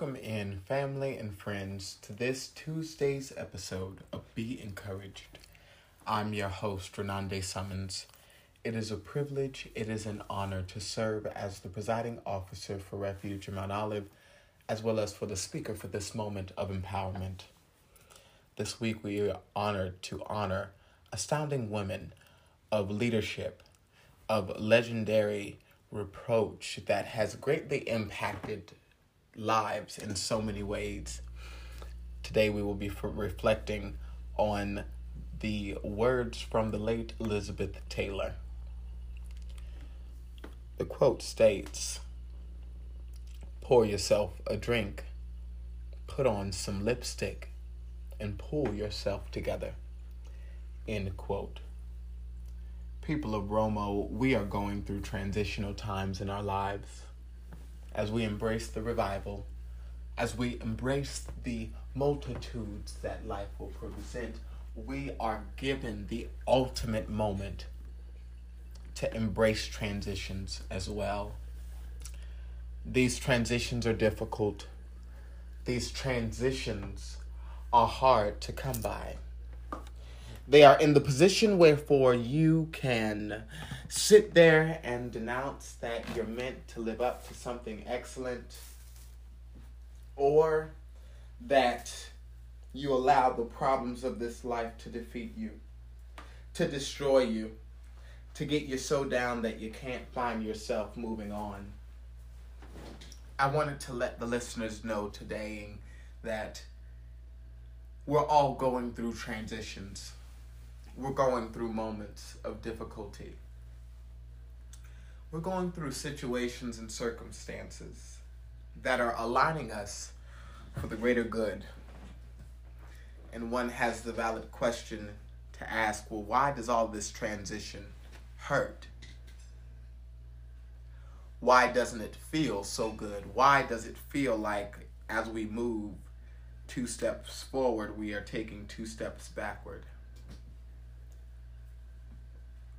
Welcome in, family and friends, to this Tuesday's episode of Be Encouraged. I'm your host, Renande Summons. It is a privilege, it is an honor to serve as the presiding officer for Refuge in Mount Olive, as well as for the speaker for this moment of empowerment. This week, we are honored to honor astounding women of leadership, of legendary reproach that has greatly impacted lives in so many ways. Today we will be reflecting on the words from the late Elizabeth Taylor. The quote states Pour yourself a drink, put on some lipstick, and pull yourself together. End quote. People of Romo, we are going through transitional times in our lives as we embrace the revival, as we embrace the multitudes that life will present, we are given the ultimate moment to embrace transitions as well. These transitions are difficult. These transitions are hard to come by. They are in the position wherefore you can sit there and denounce that you're meant to live up to something excellent, or that you allow the problems of this life to defeat you, to destroy you, to get you so down that you can't find yourself moving on. I wanted to let the listeners know today that we're all going through transitions we're going through moments of difficulty. We're going through situations and circumstances that are aligning us for the greater good. And one has the valid question to ask well, why does all this transition hurt? Why doesn't it feel so good? Why does it feel like as we move two steps forward, we are taking two steps backward?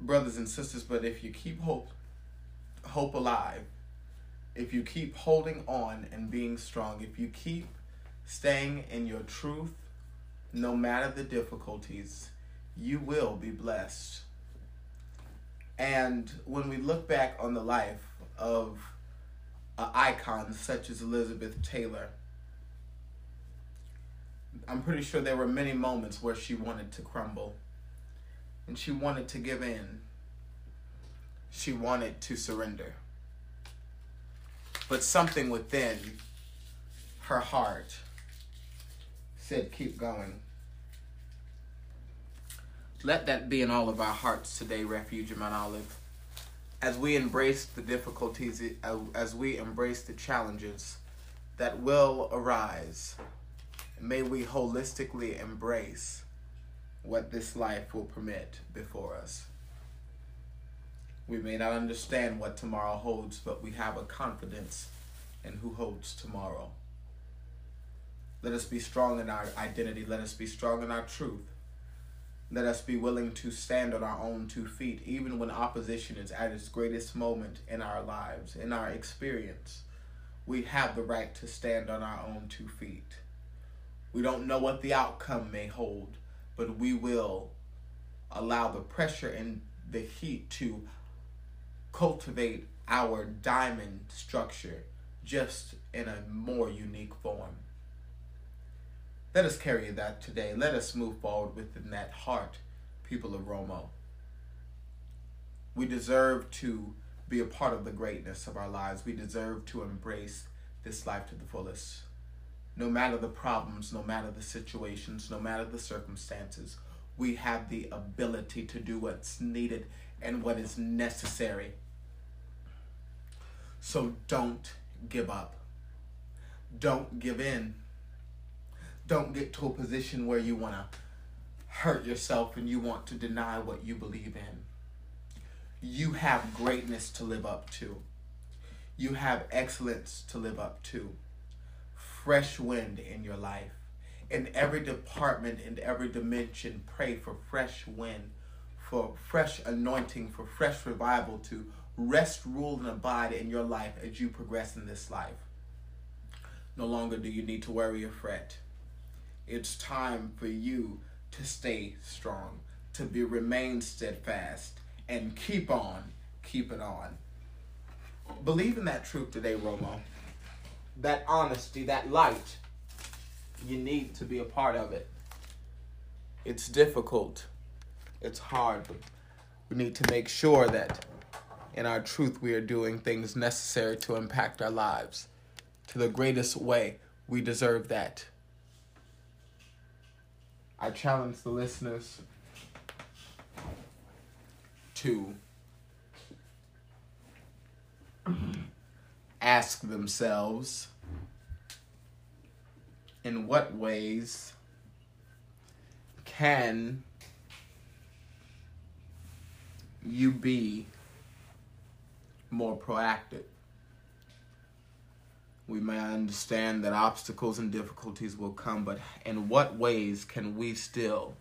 Brothers and sisters, but if you keep hope hope alive, if you keep holding on and being strong, if you keep staying in your truth, no matter the difficulties, you will be blessed. And when we look back on the life of icons such as Elizabeth Taylor, I'm pretty sure there were many moments where she wanted to crumble and she wanted to give in. She wanted to surrender. But something within her heart said, Keep going. Let that be in all of our hearts today, Refuge in Mount Olive. As we embrace the difficulties, as we embrace the challenges that will arise, may we holistically embrace what this life will permit before us. We may not understand what tomorrow holds, but we have a confidence in who holds tomorrow. Let us be strong in our identity. Let us be strong in our truth. Let us be willing to stand on our own two feet, even when opposition is at its greatest moment in our lives, in our experience. We have the right to stand on our own two feet. We don't know what the outcome may hold, but we will allow the pressure and the heat to cultivate our diamond structure, just in a more unique form. Let us carry that today. Let us move forward within that heart, people of Romo. We deserve to be a part of the greatness of our lives. We deserve to embrace this life to the fullest. No matter the problems, no matter the situations, no matter the circumstances, we have the ability to do what's needed and what is necessary. So don't give up. Don't give in. Don't get to a position where you want to hurt yourself and you want to deny what you believe in. You have greatness to live up to. You have excellence to live up to. Fresh wind in your life. In every department, in every dimension, pray for fresh wind, for fresh anointing, for fresh revival to rest, rule, and abide in your life as you progress in this life. No longer do you need to worry or fret. It's time for you to stay strong, to be remain steadfast, and keep on, keep it on. Believe in that truth today, Romo. That honesty, that light. You need to be a part of it. It's difficult. It's hard, but we need to make sure that in our truth we are doing things necessary to impact our lives to the greatest way. We deserve that. I challenge the listeners to ask themselves in what ways can you be more proactive? We may understand that obstacles and difficulties will come, but in what ways can we still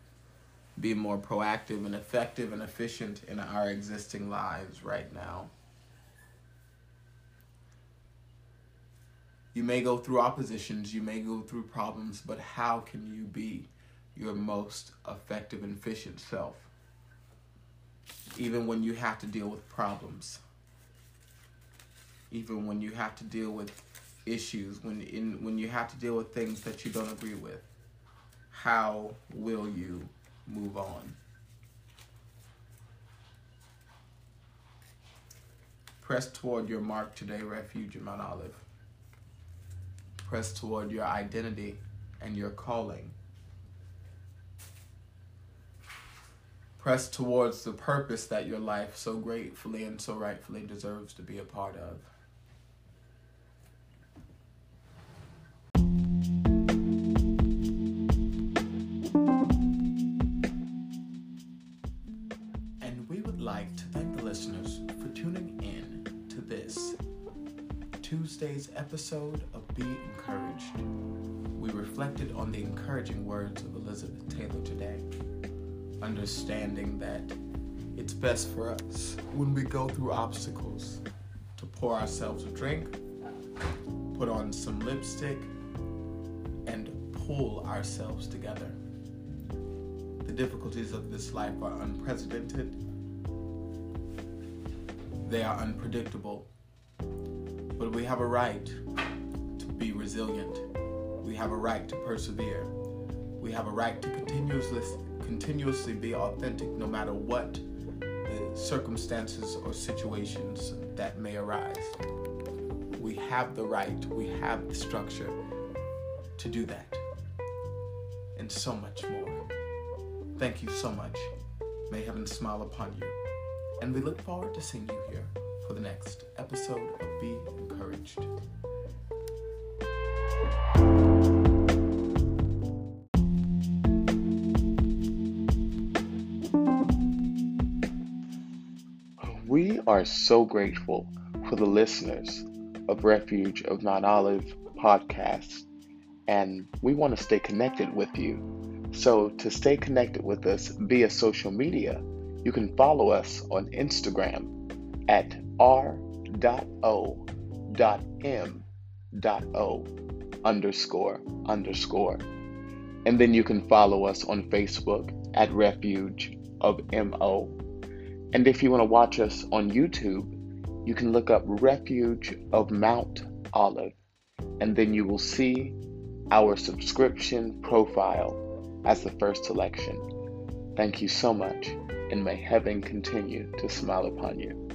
be more proactive and effective and efficient in our existing lives right now? You may go through oppositions, you may go through problems, but how can you be your most effective and efficient self? Even when you have to deal with problems, even when you have to deal with issues, when in when you have to deal with things that you don't agree with, how will you move on? Press toward your mark today, refuge in Mount Olive. Press toward your identity and your calling. Press towards the purpose that your life so gratefully and so rightfully deserves to be a part of. And we would like to thank the listeners for tuning in to this Tuesday's episode of Be Encouraged. We reflected on the encouraging words of Elizabeth Taylor today, understanding that it's best for us when we go through obstacles to pour ourselves a drink, put on some lipstick, and pull ourselves together. The difficulties of this life are unprecedented, they are unpredictable but we have a right be resilient. We have a right to persevere. We have a right to continuously continuously be authentic no matter what the circumstances or situations that may arise. We have the right, we have the structure to do that. And so much more. Thank you so much. May heaven smile upon you. And we look forward to seeing you here for the next episode of Be Encouraged. We are so grateful for the listeners of Refuge of Mount Olive podcast, and we want to stay connected with you. So, to stay connected with us via social media, you can follow us on Instagram at r.o.m.o underscore underscore. And then you can follow us on Facebook at Refuge of MO. And if you want to watch us on YouTube, you can look up Refuge of Mount Olive, and then you will see our subscription profile as the first selection. Thank you so much, and may heaven continue to smile upon you.